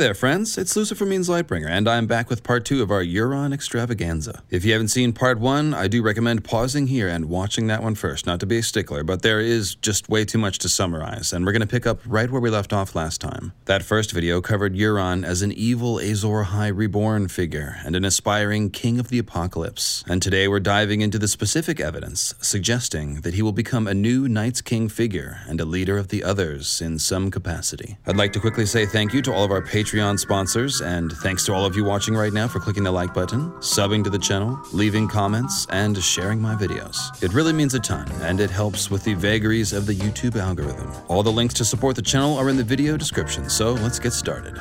there, friends. It's Lucifer Means Lightbringer, and I'm back with part two of our Euron extravaganza. If you haven't seen part one, I do recommend pausing here and watching that one first. Not to be a stickler, but there is just way too much to summarize, and we're going to pick up right where we left off last time. That first video covered Euron as an evil Azor Ahai reborn figure and an aspiring king of the apocalypse. And today we're diving into the specific evidence suggesting that he will become a new Night's King figure and a leader of the others in some capacity. I'd like to quickly say thank you to all of our Patreon sponsors, and thanks to all of you watching right now for clicking the like button, subbing to the channel, leaving comments, and sharing my videos. It really means a ton, and it helps with the vagaries of the YouTube algorithm. All the links to support the channel are in the video description, so let's get started.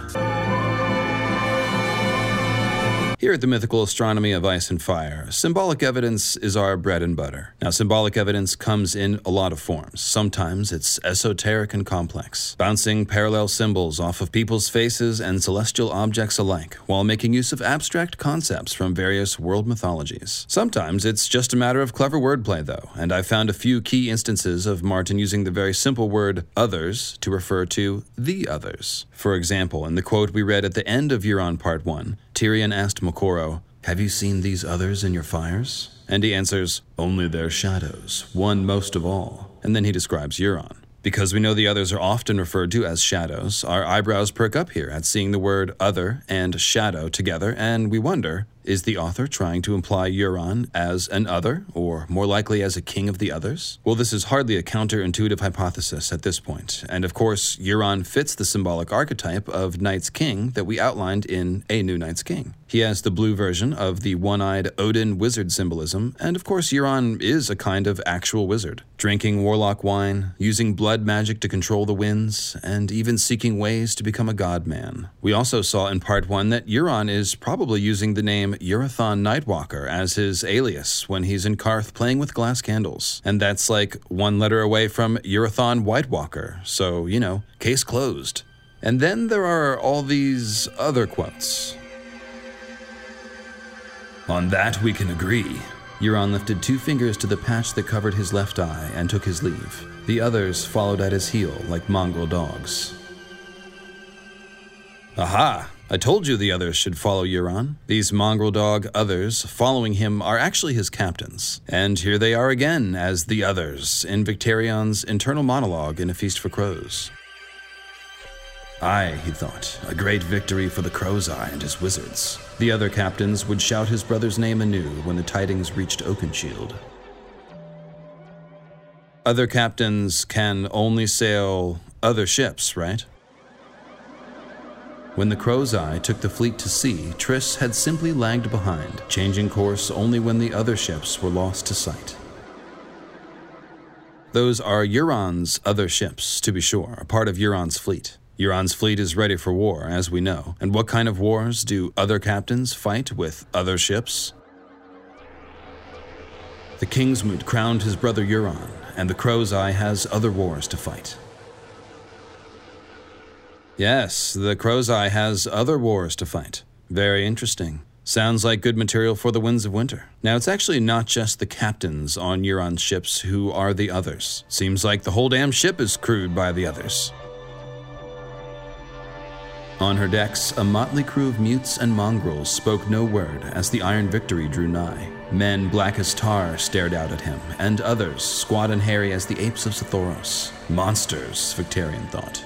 Here at the Mythical Astronomy of Ice and Fire, symbolic evidence is our bread and butter. Now, symbolic evidence comes in a lot of forms. Sometimes it's esoteric and complex, bouncing parallel symbols off of people's faces and celestial objects alike, while making use of abstract concepts from various world mythologies. Sometimes it's just a matter of clever wordplay, though, and I've found a few key instances of Martin using the very simple word others to refer to the others. For example, in the quote we read at the end of Euron Part 1, Tyrion asked Moqorro, Have you seen these others in your fires? And he answers, Only their shadows, one most of all. And then he describes Euron. Because we know the others are often referred to as shadows, our eyebrows perk up here at seeing the word other and shadow together, and we wonder is the author trying to imply Euron as an other, or more likely as a king of the others? Well, this is hardly a counterintuitive hypothesis at this point, and of course, Euron fits the symbolic archetype of Night's King that we outlined in A New Night's King. He has the blue version of the one eyed Odin wizard symbolism, and of course, Euron is a kind of actual wizard, drinking warlock wine, using blood magic to control the winds, and even seeking ways to become a god man. We also saw in part one that Euron is probably using the name Urrathon Nightwalker as his alias when he's in Qarth playing with glass candles. And that's like one letter away from Urrathon Whitewalker, so, you know, case closed. And then there are all these other quotes. On that we can agree. Euron lifted two fingers to the patch that covered his left eye and took his leave. The others followed at his heel like mongrel dogs. Aha! I told you the others should follow Euron. These mongrel dog others following him are actually his captains. And here they are again as the others in Victarion's internal monologue in A Feast for Crows. Aye, he thought, a great victory for the Crow's Eye and his wizards. The other captains would shout his brother's name anew when the tidings reached Oakenshield. Other captains can only sail other ships, right? When the Crow's Eye took the fleet to sea, Tris had simply lagged behind, changing course only when the other ships were lost to sight. Those are Euron's other ships, to be sure, a part of Euron's fleet. Euron's fleet is ready for war, as we know. And what kind of wars do other captains fight with other ships? The Kingsmoot crowned his brother Euron, and the Crow's Eye has other wars to fight. Yes, the Crow's Eye has other wars to fight. Very interesting. Sounds like good material for the Winds of Winter. Now, it's actually not just the captains on Euron's ships who are the others. Seems like the whole damn ship is crewed by the others. On her decks, a motley crew of mutes and mongrels spoke no word as the Iron Victory drew nigh. Men black as tar stared out at him, and others squat and hairy as the apes of Sothoryos. Monsters, Victarion thought.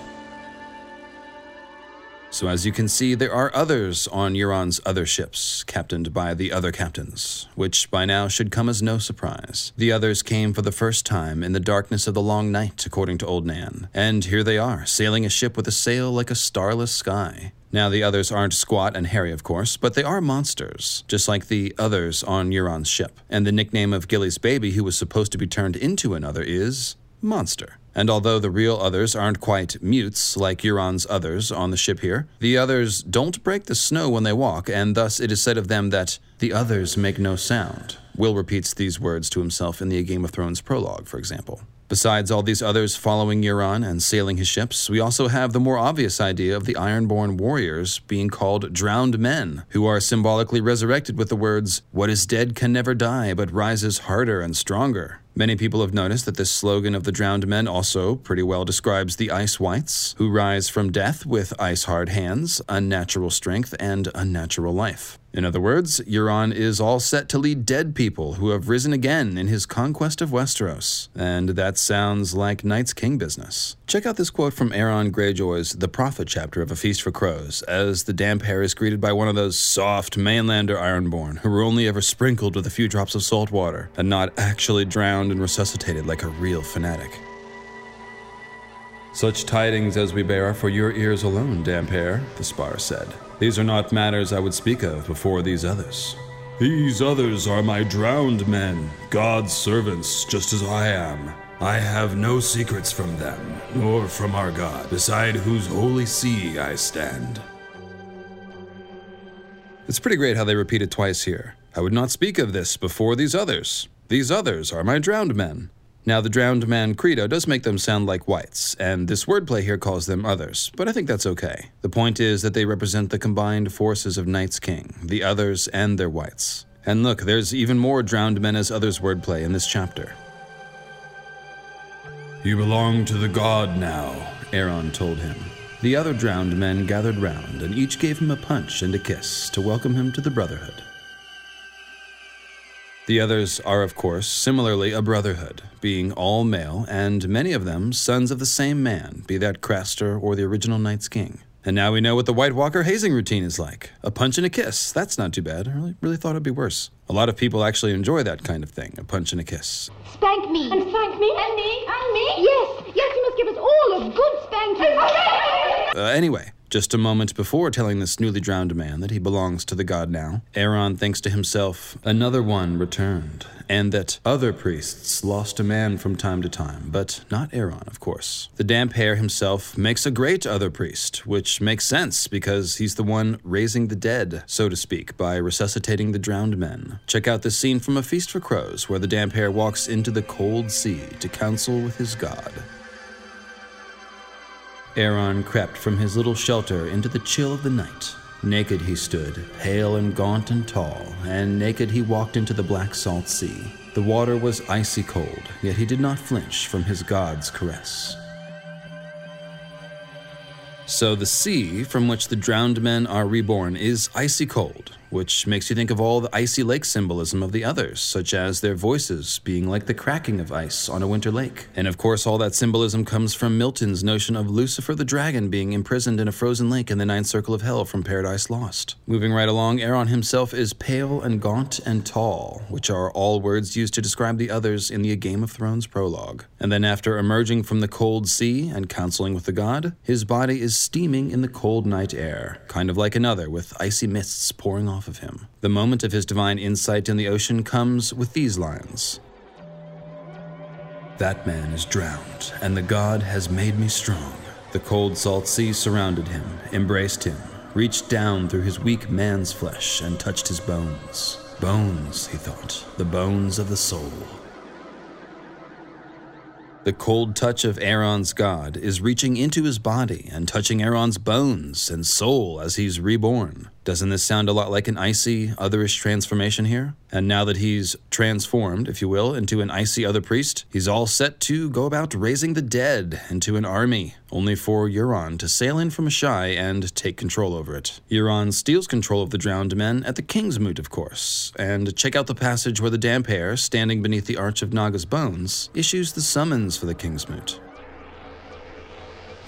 So, as you can see, there are others on Euron's other ships, captained by the other captains, which by now should come as no surprise. The others came for the first time in the darkness of the long night, according to Old Nan, and here they are, sailing a ship with a sail like a starless sky. Now, the others aren't squat and hairy, of course, but they are monsters, just like the others on Euron's ship. And the nickname of Gilly's baby, who was supposed to be turned into another, is Monster. And although the real others aren't quite mutes like Euron's others on the ship here, the others don't break the snow when they walk, and thus it is said of them that the others make no sound. Will repeats these words to himself in the Game of Thrones prologue, for example. Besides all these others following Euron and sailing his ships, we also have the more obvious idea of the Ironborn warriors being called drowned men, who are symbolically resurrected with the words, What is dead can never die, but rises harder and stronger. Many people have noticed that this slogan of the drowned men also pretty well describes the ice whites, who rise from death with ice hard hands, unnatural strength, and unnatural life. In other words, Euron is all set to lead dead people who have risen again in his conquest of Westeros. And that sounds like Night's King business. Check out this quote from Aeron Greyjoy's The Prophet chapter of A Feast for Crows, as the damp hair is greeted by one of those soft mainlander Ironborn who were only ever sprinkled with a few drops of salt water and not actually drowned and resuscitated like a real fanatic. Such tidings as we bear are for your ears alone, damp hair, the Sparr said. These are not matters I would speak of before these others. These others are my drowned men, God's servants, just as I am. I have no secrets from them, nor from our God, beside whose holy sea I stand. It's pretty great how they repeat it twice here. I would not speak of this before these others. These others are my drowned men. Now, the drowned man credo does make them sound like whites, and this wordplay here calls them others, but I think that's okay. The point is that they represent the combined forces of Night's King, the others, and their whites. And look, there's even more drowned men as others wordplay in this chapter. You belong to the god now, Aeron told him. The other drowned men gathered round, and each gave him a punch and a kiss to welcome him to the Brotherhood. The others are, of course, similarly a brotherhood, being all male, and many of them sons of the same man, be that Craster or the original Night's King. And now we know what the White Walker hazing routine is like. A punch and a kiss. That's not too bad. I really, really thought it'd be worse. A lot of people actually enjoy that kind of thing, a punch and a kiss. Spank me. And spank me. And me. And me. Yes, yes, you must give us all a good spanking. Uh, anyway, just a moment before telling this newly drowned man that he belongs to the god now, Aeron thinks to himself, Another one returned, and that other priests lost a man from time to time, but not Aeron, of course. The damp hair himself makes a great other priest, which makes sense because he's the one raising the dead, so to speak, by resuscitating the drowned men. Check out this scene from A Feast for Crows, where the damp hair walks into the cold sea to counsel with his god. Aeron crept from his little shelter into the chill of the night. Naked he stood, pale and gaunt and tall, and naked he walked into the black salt sea. The water was icy cold, yet he did not flinch from his god's caress. So the sea from which the drowned men are reborn is icy cold, which makes you think of all the icy lake symbolism of the others, such as their voices being like the cracking of ice on a winter lake. And of course, all that symbolism comes from Milton's notion of Lucifer the dragon being imprisoned in a frozen lake in the ninth circle of hell from Paradise Lost. Moving right along, Aeron himself is pale and gaunt and tall, which are all words used to describe the others in the Game of Thrones prologue. And then, after emerging from the cold sea and counseling with the god, his body is steaming in the cold night air, kind of like another with icy mists pouring off of him. The moment of his divine insight in the ocean comes with these lines That man is drowned, and the god has made me strong. The cold salt sea surrounded him, embraced him, reached down through his weak man's flesh, and touched his bones. Bones, he thought, the bones of the soul. The cold touch of Aeron's god is reaching into his body and touching Aeron's bones and soul as he's reborn. Doesn't this sound a lot like an icy, otherish transformation here? And now that he's transformed, if you will, into an icy other priest, he's all set to go about raising the dead into an army, only for Euron to sail in from Asshai and take control over it. Euron steals control of the drowned men at the King's Moot, of course, and check out the passage where the damp hair, standing beneath the Arch of Naga's bones, issues the summons for the King's Moot.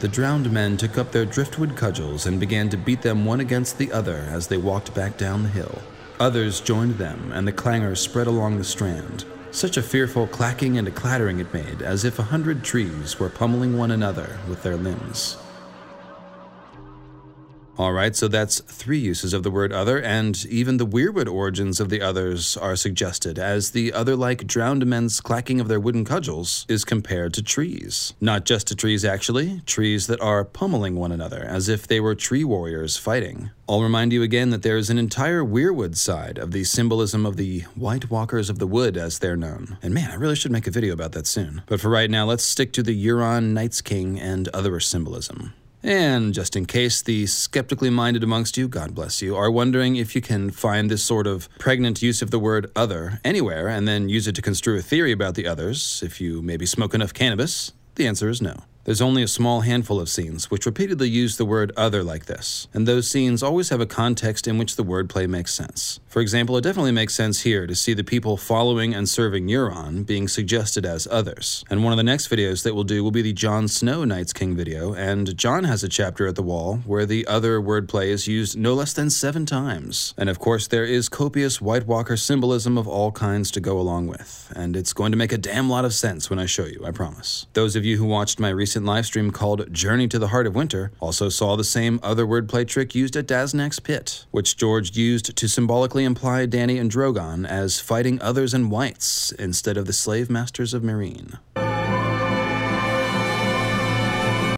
The drowned men took up their driftwood cudgels and began to beat them one against the other as they walked back down the hill. Others joined them, and the clangor spread along the strand. Such a fearful clacking and a clattering it made, as if a hundred trees were pummeling one another with their limbs. Alright, so that's three uses of the word other, and even the weirwood origins of the others are suggested, as the other like drowned men's clacking of their wooden cudgels is compared to trees. Not just to trees, actually, trees that are pummeling one another, as if they were tree warriors fighting. I'll remind you again that there is an entire weirwood side of the symbolism of the White Walkers of the Wood, as they're known. And man, I really should make a video about that soon. But for right now, let's stick to the Euron Night's King and other symbolism. And just in case the skeptically minded amongst you, God bless you, are wondering if you can find this sort of pregnant use of the word other anywhere and then use it to construe a theory about the others, if you maybe smoke enough cannabis, the answer is no. There's only a small handful of scenes which repeatedly use the word other like this, and those scenes always have a context in which the wordplay makes sense. For example, it definitely makes sense here to see the people following and serving Euron being suggested as others. And one of the next videos that we'll do will be the Jon Snow Night's King video, and Jon has a chapter at the wall where the other wordplay is used no less than seven times. And of course, there is copious White Walker symbolism of all kinds to go along with, and it's going to make a damn lot of sense when I show you, I promise. Those of you who watched my recent recent live stream called Journey to the Heart of Winter also saw the same other wordplay trick used at Daznak's Pit, which George used to symbolically imply Dany and Drogon as fighting others in whites instead of the slave masters of Meereen.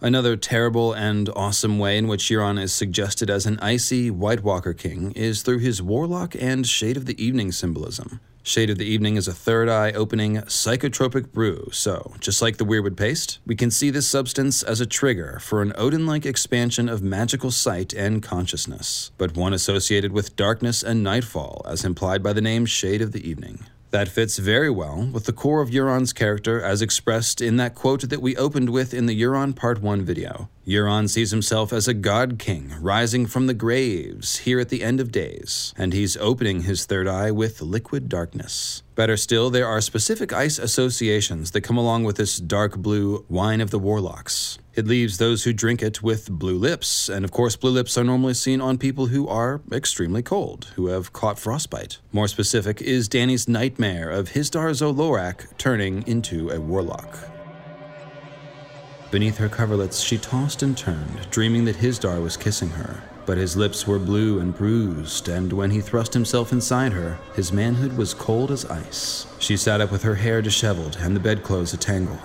Another terrible and awesome way in which Euron is suggested as an icy White Walker king is through his warlock and Shade of the Evening symbolism. Shade of the Evening is a third eye opening psychotropic brew, so, just like the Weirwood paste, we can see this substance as a trigger for an Odin like expansion of magical sight and consciousness, but one associated with darkness and nightfall, as implied by the name Shade of the Evening. That fits very well with the core of Euron's character as expressed in that quote that we opened with in the Euron Part 1 video. Euron sees himself as a god king rising from the graves here at the end of days, and he's opening his third eye with liquid darkness. Better still, there are specific ice associations that come along with this dark blue wine of the warlocks. It leaves those who drink it with blue lips, and of course, blue lips are normally seen on people who are extremely cold, who have caught frostbite. More specific is Dany's nightmare of Hizdahr zo Loraq turning into a warlock. Beneath her coverlets, she tossed and turned, dreaming that Hizdahr was kissing her. But his lips were blue and bruised, and when he thrust himself inside her, his manhood was cold as ice. She sat up with her hair disheveled and the bedclothes a tangle.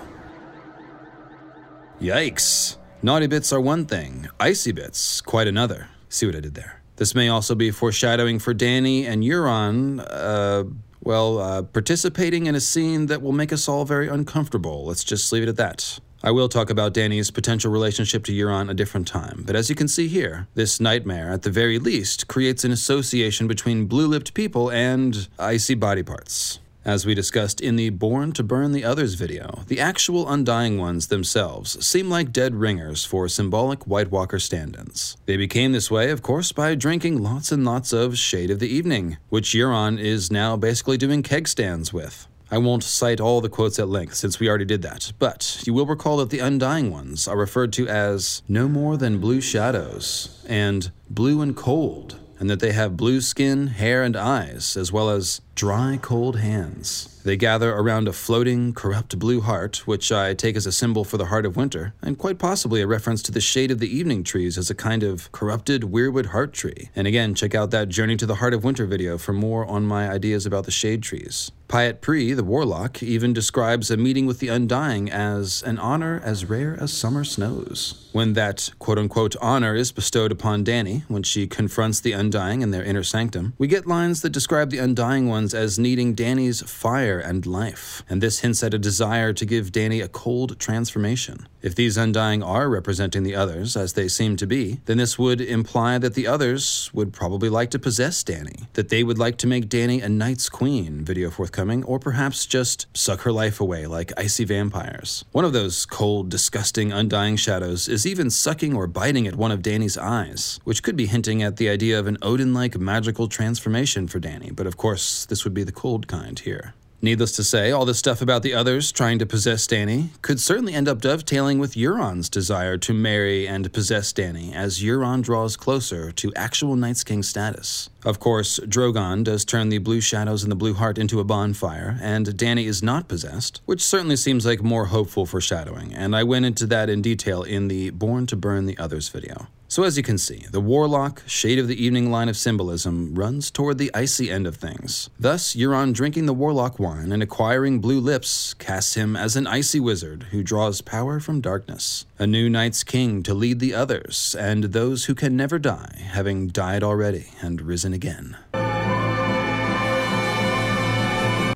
Yikes! Naughty bits are one thing, icy bits quite another. See what I did there? This may also be foreshadowing for Dany and Euron, uh, well, uh, participating in a scene that will make us all very uncomfortable. Let's just leave it at that. I will talk about Dany's potential relationship to Euron a different time, but as you can see here, this nightmare, at the very least, creates an association between blue lipped people and icy body parts. As we discussed in the Born to Burn the Others video, the actual Undying Ones themselves seem like dead ringers for symbolic White Walker stand ins. They became this way, of course, by drinking lots and lots of Shade of the Evening, which Euron is now basically doing keg stands with. I won't cite all the quotes at length since we already did that, but you will recall that the Undying Ones are referred to as no more than blue shadows and blue and cold, and that they have blue skin, hair, and eyes, as well as dry, cold hands. They gather around a floating, corrupt blue heart, which I take as a symbol for the heart of winter, and quite possibly a reference to the shade of the evening trees as a kind of corrupted weirwood heart tree. And again, check out that Journey to the Heart of Winter video for more on my ideas about the shade trees. Pyat Pree, the warlock, even describes a meeting with the Undying as an honor as rare as summer snows. When that quote unquote honor is bestowed upon Dany, when she confronts the Undying in their inner sanctum, we get lines that describe the Undying ones as needing Dany's fire and life, and this hints at a desire to give Dany a cold transformation. If these Undying are representing the others, as they seem to be, then this would imply that the others would probably like to possess Dany, that they would like to make Dany a Night's Queen, video forthcoming, or perhaps just suck her life away like icy vampires. One of those cold, disgusting, undying shadows is even sucking or biting at one of Dany's eyes, which could be hinting at the idea of an Odin like magical transformation for Dany, but of course, this would be the cold kind here. Needless to say, all this stuff about the others trying to possess Dany could certainly end up dovetailing with Euron's desire to marry and possess Dany as Euron draws closer to actual Night's King status. Of course, Drogon does turn the blue shadows and the blue heart into a bonfire, and Dany is not possessed, which certainly seems like more hopeful foreshadowing, and I went into that in detail in the Born to Burn the Others video. So, as you can see, the warlock, shade of the evening line of symbolism, runs toward the icy end of things. Thus, Euron drinking the warlock wine and acquiring blue lips casts him as an icy wizard who draws power from darkness. A new Night's King to lead the others, and those who can never die, having died already and risen again.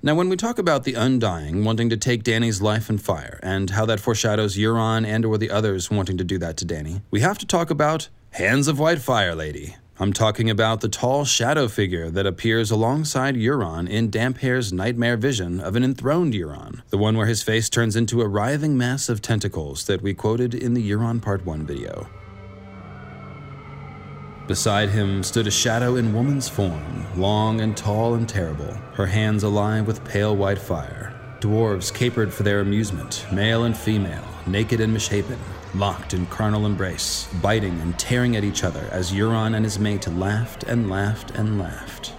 Now, when we talk about the Undying wanting to take Dany's life and fire, and how that foreshadows Euron and or the others wanting to do that to Dany, we have to talk about Hands of White Fire Lady. I'm talking about the tall shadow figure that appears alongside Euron in Damphair's nightmare vision of an enthroned Euron, the one where his face turns into a writhing mass of tentacles that we quoted in the Euron Part 1 video. Beside him stood a shadow in woman's form, long and tall and terrible, her hands alive with pale white fire. Dwarves capered for their amusement, male and female, naked and misshapen, locked in carnal embrace, biting and tearing at each other as Euron and his mate laughed and laughed and laughed.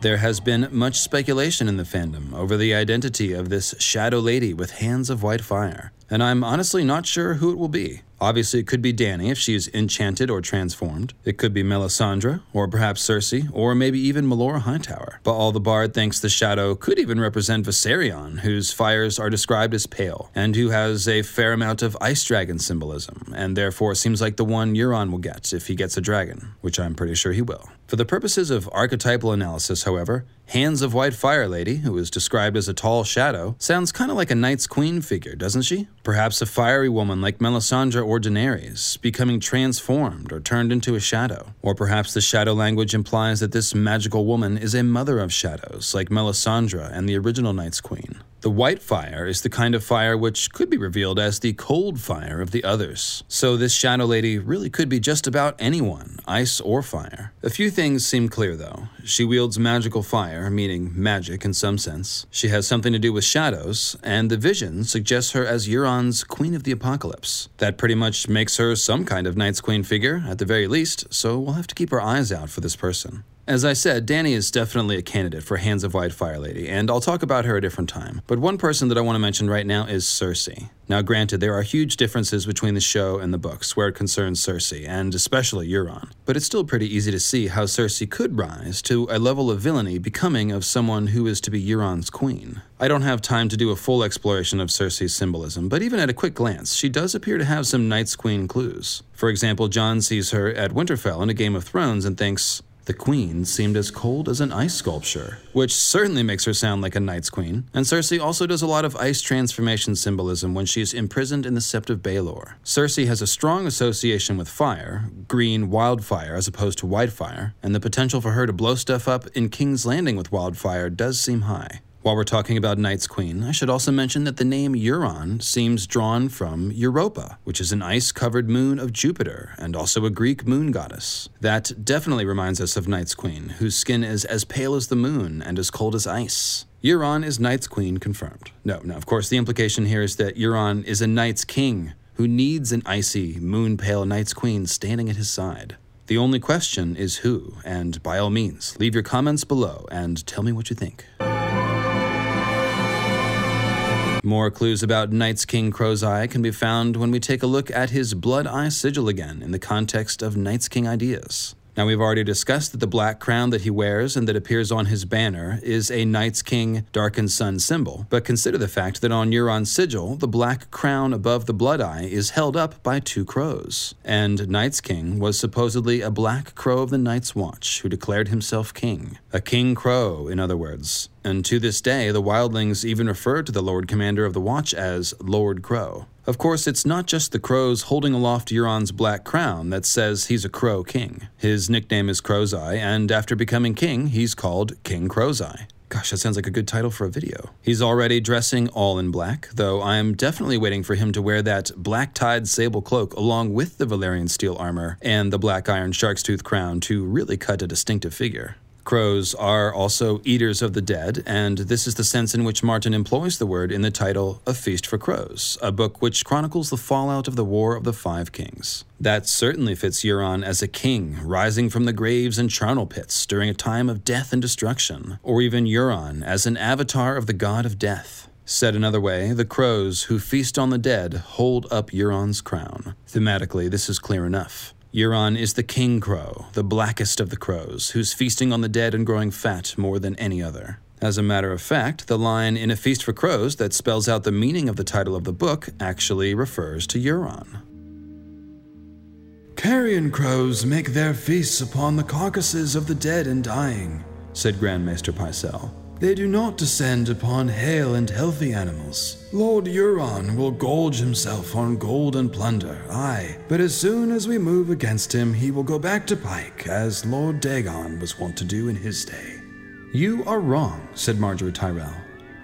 There has been much speculation in the fandom over the identity of this shadow lady with hands of white fire, and I'm honestly not sure who it will be. Obviously, it could be Dany if she is enchanted or transformed. It could be Melisandre, or perhaps Cersei, or maybe even Malora Hightower. But all the bard thinks the shadow could even represent Viserion, whose fires are described as pale, and who has a fair amount of ice dragon symbolism, and therefore seems like the one Euron will get if he gets a dragon, which I'm pretty sure he will. For the purposes of archetypal analysis, however, Hands of White Fire Lady, who is described as a tall shadow, sounds kind of like a Night's Queen figure, doesn't she? Perhaps a fiery woman like Melisandre or Daenerys, becoming transformed or turned into a shadow. Or perhaps the shadow language implies that this magical woman is a mother of shadows, like Melisandre and the original Night's Queen. The white fire is the kind of fire which could be revealed as the cold fire of the others. So this shadow lady really could be just about anyone, ice or fire. A few things seem clear though. She wields magical fire, meaning magic in some sense. She has something to do with shadows, and the vision suggests her as Euron's Queen of the Apocalypse. That pretty much makes her some kind of Night's Queen figure, at the very least, so we'll have to keep our eyes out for this person. As I said, Dany is definitely a candidate for Hands of White Fire Lady, and I'll talk about her a different time. But one person that I want to mention right now is Cersei. Now, granted, there are huge differences between the show and the books where it concerns Cersei, and especially Euron. But it's still pretty easy to see how Cersei could rise to a level of villainy becoming of someone who is to be Euron's queen. I don't have time to do a full exploration of Cersei's symbolism, but even at a quick glance, she does appear to have some Night's Queen clues. For example, Jon sees her at Winterfell in a Game of Thrones and thinks, the queen seemed as cold as an ice sculpture, which certainly makes her sound like a Night's Queen. And Cersei also does a lot of ice transformation symbolism when she's imprisoned in the Sept of Baelor. Cersei has a strong association with fire, green wildfire as opposed to white fire, and the potential for her to blow stuff up in King's Landing with wildfire does seem high. While we're talking about Night's Queen, I should also mention that the name Euron seems drawn from Europa, which is an ice covered moon of Jupiter and also a Greek moon goddess. That definitely reminds us of Night's Queen, whose skin is as pale as the moon and as cold as ice. Euron is Night's Queen confirmed. No, no, of course, the implication here is that Euron is a Night's King who needs an icy, moon pale Night's Queen standing at his side. The only question is who, and by all means, leave your comments below and tell me what you think. More clues about Night's King Crow's Eye can be found when we take a look at his Blood Eye sigil again in the context of Night's King ideas. Now, we've already discussed that the black crown that he wears and that appears on his banner is a Night's King Darkened Sun symbol, but consider the fact that on Euron's sigil, the black crown above the blood eye is held up by two crows. And Night's King was supposedly a black crow of the Night's Watch who declared himself king. A king crow, in other words. And to this day, the wildlings even refer to the Lord Commander of the Watch as Lord Crow. Of course, it's not just the crows holding aloft Euron's black crown that says he's a crow king. His nickname is Crow's Eye, and after becoming king, he's called King Crow's Eye. Gosh, that sounds like a good title for a video. He's already dressing all in black, though I'm definitely waiting for him to wear that black tied sable cloak along with the Valyrian steel armor and the black iron shark's tooth crown to really cut a distinctive figure. Crows are also eaters of the dead, and this is the sense in which Martin employs the word in the title A Feast for Crows, a book which chronicles the fallout of the War of the Five Kings. That certainly fits Euron as a king, rising from the graves and charnel pits during a time of death and destruction, or even Euron as an avatar of the god of death. Said another way, the crows who feast on the dead hold up Euron's crown. Thematically, this is clear enough. Euron is the king crow, the blackest of the crows, who's feasting on the dead and growing fat more than any other. As a matter of fact, the line in A Feast for Crows that spells out the meaning of the title of the book actually refers to Euron. Carrion crows make their feasts upon the carcasses of the dead and dying, said Grand Maester Pycelle. They do not descend upon hale and healthy animals. Lord Euron will gorge himself on gold and plunder, aye, but as soon as we move against him, he will go back to Pyke, as Lord Dagon was wont to do in his day. You are wrong, said Margaery Tyrell.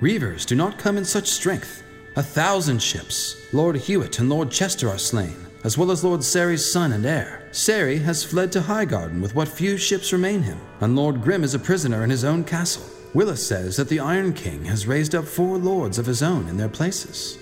Reavers do not come in such strength. A thousand ships, Lord Hewett and Lord Chester are slain as well as Lord Cerys' son and heir. Cerys has fled to Highgarden with what few ships remain him, and Lord Grimm is a prisoner in his own castle. Willas says that the Iron King has raised up four lords of his own in their places.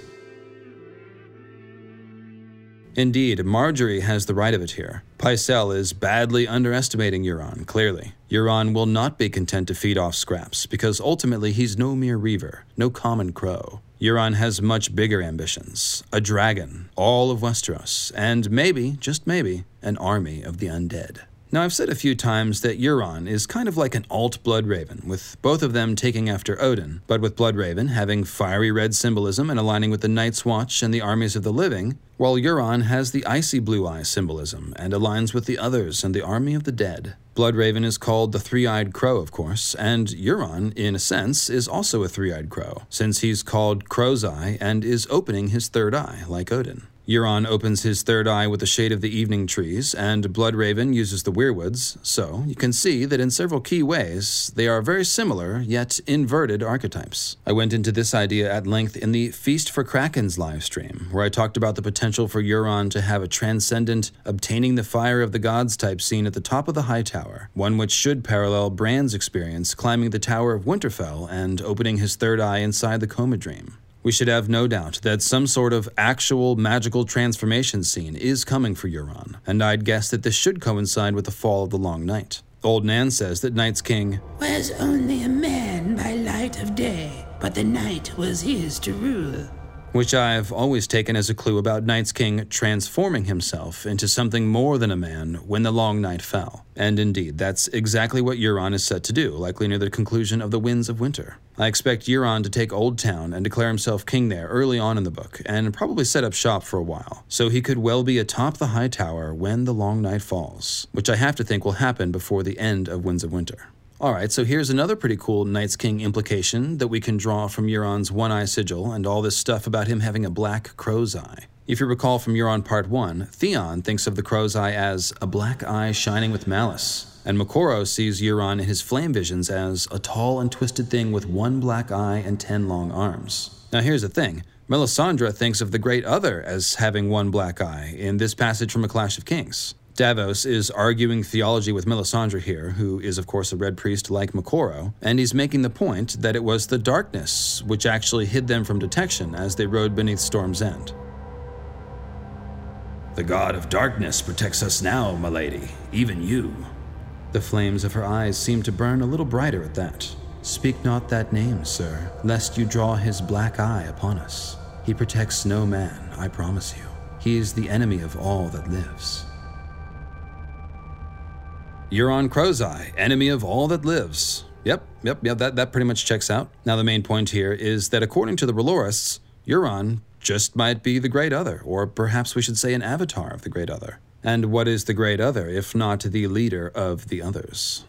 Indeed, Margaery has the right of it here. Pycelle is badly underestimating Euron, clearly. Euron will not be content to feed off scraps, because ultimately he's no mere reaver, no common crow. Euron has much bigger ambitions a dragon, all of Westeros, and maybe, just maybe, an army of the undead. Now, I've said a few times that Euron is kind of like an alt Bloodraven, with both of them taking after Odin, but with Bloodraven having fiery red symbolism and aligning with the Night's Watch and the armies of the living, while Euron has the icy blue eye symbolism and aligns with the others and the army of the dead. Bloodraven is called the Three Eyed Crow, of course, and Euron, in a sense, is also a three eyed crow, since he's called Crow's Eye and is opening his third eye, like Odin. Euron opens his third eye with the shade of the evening trees, and Bloodraven uses the weirwoods, so you can see that in several key ways, they are very similar, yet inverted archetypes. I went into this idea at length in the Feast for Krakens livestream, where I talked about the potential for Euron to have a transcendent, obtaining the fire of the gods type scene at the top of the High Tower, one which should parallel Bran's experience climbing the Tower of Winterfell and opening his third eye inside the Coma Dream we should have no doubt that some sort of actual magical transformation scene is coming for Euron, and I'd guess that this should coincide with the fall of the Long Night. Old Nan says that Night's King was only a man by light of day, but the night was his to rule which I've always taken as a clue about Night's King transforming himself into something more than a man when the long night fell. And indeed, that's exactly what Euron is set to do, likely near the conclusion of the Winds of Winter. I expect Euron to take Old Town and declare himself king there early on in the book, and probably set up shop for a while, so he could well be atop the High Tower when the long night falls, which I have to think will happen before the end of Winds of Winter. All right, so here's another pretty cool Night's King implication that we can draw from Euron's one eye sigil and all this stuff about him having a black crow's eye. If you recall from Euron Part 1, Theon thinks of the crow's eye as a black eye shining with malice, and Moqorro sees Euron in his flame visions as a tall and twisted thing with one black eye and ten long arms. Now here's the thing. Melisandre thinks of the Great Other as having one black eye in this passage from A Clash of Kings. Davos is arguing theology with Melisandre here, who is, of course, a red priest like Moqorro, and he's making the point that it was the darkness which actually hid them from detection as they rode beneath Storm's End. The god of darkness protects us now, my lady, even you. The flames of her eyes seem to burn a little brighter at that. Speak not that name, sir, lest you draw his black eye upon us. He protects no man, I promise you. He is the enemy of all that lives. Euron Crow's Eye, enemy of all that lives. Yep, yep, yep, that, that pretty much checks out. Now, the main point here is that according to the R'hllorists, Euron just might be the Great Other, or perhaps we should say an avatar of the Great Other. And what is the Great Other if not the leader of the others?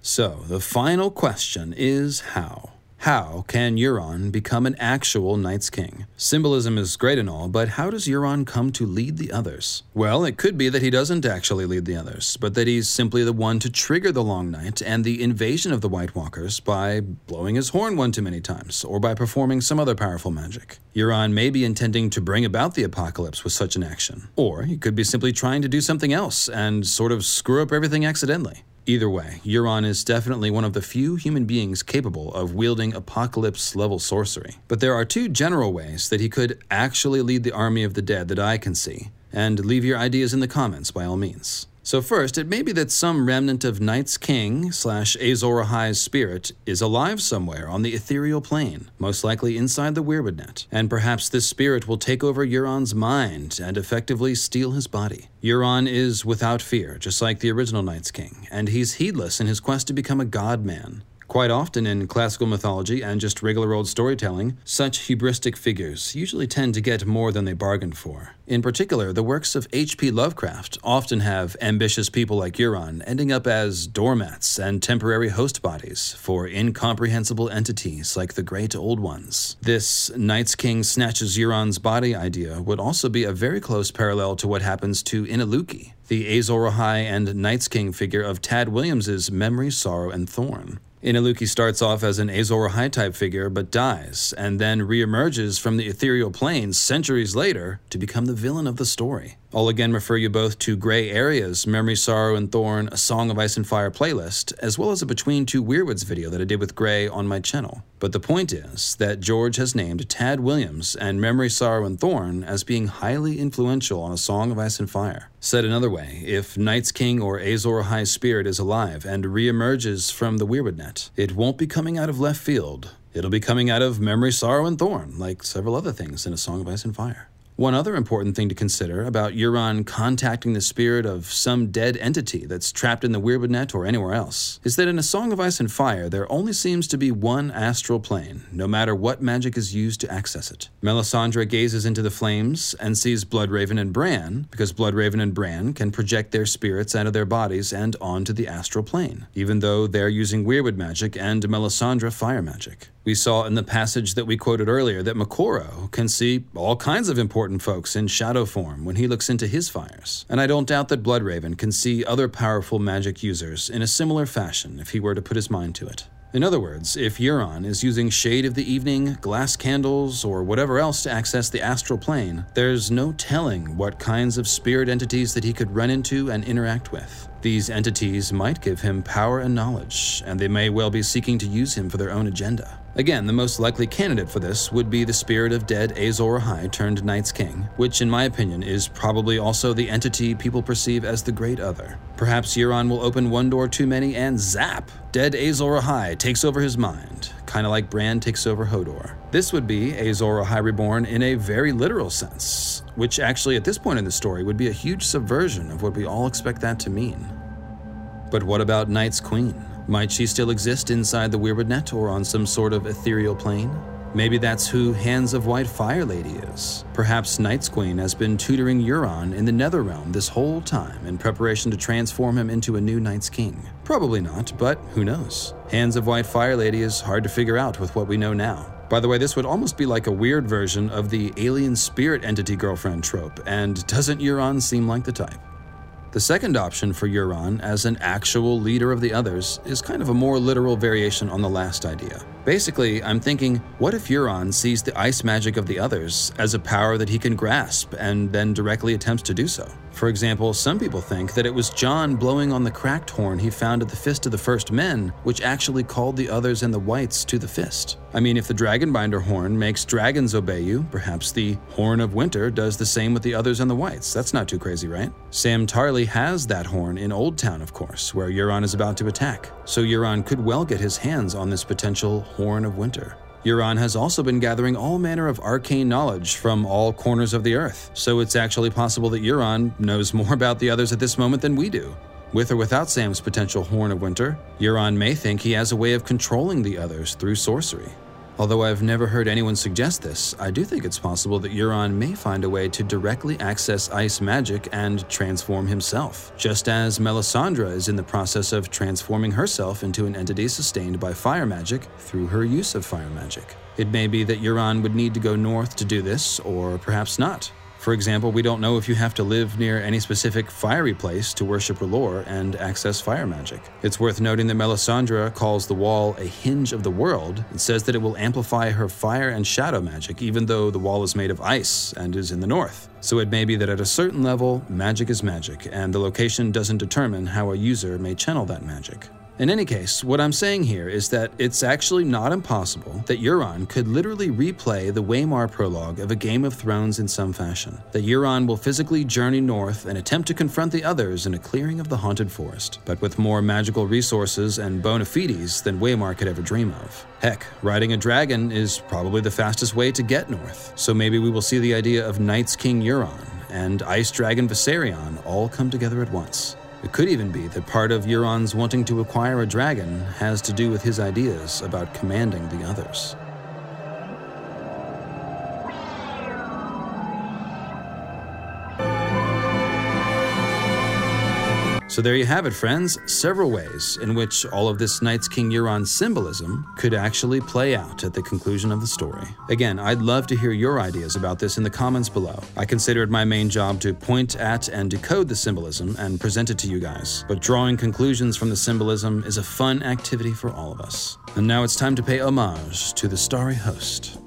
So, the final question is how? How can Euron become an actual Night's King? Symbolism is great and all, but how does Euron come to lead the others? Well, it could be that he doesn't actually lead the others, but that he's simply the one to trigger the Long Night and the invasion of the White Walkers by blowing his horn one too many times, or by performing some other powerful magic. Euron may be intending to bring about the apocalypse with such an action, or he could be simply trying to do something else and sort of screw up everything accidentally. Either way, Euron is definitely one of the few human beings capable of wielding apocalypse level sorcery. But there are two general ways that he could actually lead the army of the dead that I can see, and leave your ideas in the comments by all means. So, first, it may be that some remnant of Night's King slash Azor Ahai's spirit is alive somewhere on the ethereal plane, most likely inside the Weirwood Net, and perhaps this spirit will take over Euron's mind and effectively steal his body. Euron is without fear, just like the original Night's King, and he's heedless in his quest to become a god man. Quite often in classical mythology and just regular old storytelling, such hubristic figures usually tend to get more than they bargained for. In particular, the works of H.P. Lovecraft often have ambitious people like Euron ending up as doormats and temporary host bodies for incomprehensible entities like the Great Old Ones. This Night's King snatches Euron's body idea would also be a very close parallel to what happens to Ineluki, the Azor Ahai and Night's King figure of Tad Williams's Memory, Sorrow, and Thorn. Ineluki starts off as an Azor Ahai type figure but dies, and then reemerges from the ethereal planes centuries later to become the villain of the story. I'll again refer you both to Gray Area's Memory, Sorrow, and Thorn, A Song of Ice and Fire playlist, as well as a Between Two Weirwoods video that I did with Gray on my channel. But the point is that George has named Tad Williams and Memory, Sorrow, and Thorn as being highly influential on A Song of Ice and Fire. Said another way, if Night's King or Azor Ahai's spirit is alive and reemerges from the Weirwood net, it won't be coming out of left field. It'll be coming out of Memory, Sorrow, and Thorn, like several other things in A Song of Ice and Fire. One other important thing to consider about Euron contacting the spirit of some dead entity that's trapped in the Weirwood Net or anywhere else is that in A Song of Ice and Fire, there only seems to be one astral plane, no matter what magic is used to access it. Melisandre gazes into the flames and sees Bloodraven and Bran, because Bloodraven and Bran can project their spirits out of their bodies and onto the astral plane, even though they're using Weirwood magic and Melisandre fire magic. We saw in the passage that we quoted earlier that Moqorro can see all kinds of important folks in shadow form when he looks into his fires. And I don't doubt that Bloodraven can see other powerful magic users in a similar fashion if he were to put his mind to it. In other words, if Euron is using Shade of the Evening, glass candles, or whatever else to access the astral plane, there's no telling what kinds of spirit entities that he could run into and interact with. These entities might give him power and knowledge, and they may well be seeking to use him for their own agenda. Again, the most likely candidate for this would be the spirit of dead Azor Ahai turned Night's King, which, in my opinion, is probably also the entity people perceive as the Great Other. Perhaps Euron will open one door too many and zap! Dead Azor Ahai takes over his mind, kinda like Bran takes over Hodor. This would be Azor Ahai reborn in a very literal sense, which actually at this point in the story would be a huge subversion of what we all expect that to mean. But what about Night's Queen? Might she still exist inside the Weirwood Net or on some sort of ethereal plane? Maybe that's who Hands of White Fire Lady is. Perhaps Night's Queen has been tutoring Euron in the Netherrealm this whole time in preparation to transform him into a new Night's King. Probably not, but who knows? Hands of White Fire Lady is hard to figure out with what we know now. By the way, this would almost be like a weird version of the alien spirit entity girlfriend trope, and doesn't Euron seem like the type? The second option for Euron as an actual leader of the others is kind of a more literal variation on the last idea. Basically, I'm thinking, what if Euron sees the ice magic of the others as a power that he can grasp and then directly attempts to do so? For example, some people think that it was Jon blowing on the cracked horn he found at the Fist of the First Men, which actually called the others and the Whites to the Fist. I mean, if the Dragonbinder horn makes dragons obey you, perhaps the Horn of Winter does the same with the others and the Whites. That's not too crazy, right? Sam Tarly has that horn in Oldtown, of course, where Euron is about to attack. So Euron could well get his hands on this potential Horn of Winter. Euron has also been gathering all manner of arcane knowledge from all corners of the earth, so it's actually possible that Euron knows more about the others at this moment than we do. With or without Sam's potential Horn of Winter, Euron may think he has a way of controlling the others through sorcery. Although I've never heard anyone suggest this, I do think it's possible that Euron may find a way to directly access ice magic and transform himself, just as Melisandre is in the process of transforming herself into an entity sustained by fire magic through her use of fire magic. It may be that Euron would need to go north to do this, or perhaps not. For example, we don't know if you have to live near any specific fiery place to worship R'hllor and access fire magic. It's worth noting that Melisandre calls the wall a hinge of the world and says that it will amplify her fire and shadow magic even though the wall is made of ice and is in the north. So it may be that at a certain level, magic is magic, and the location doesn't determine how a user may channel that magic. In any case, what I'm saying here is that it's actually not impossible that Euron could literally replay the Waymar prologue of a Game of Thrones in some fashion. That Euron will physically journey north and attempt to confront the others in a clearing of the haunted forest, but with more magical resources and bona fides than Waymar could ever dream of. Heck, riding a dragon is probably the fastest way to get north, so maybe we will see the idea of Night's King Euron and Ice Dragon Viserion all come together at once. It could even be that part of Euron's wanting to acquire a dragon has to do with his ideas about commanding the others. So there you have it, friends. Several ways in which all of this Night's King Euron symbolism could actually play out at the conclusion of the story. Again, I'd love to hear your ideas about this in the comments below. I consider it my main job to point at and decode the symbolism and present it to you guys. But drawing conclusions from the symbolism is a fun activity for all of us. And now it's time to pay homage to the starry host.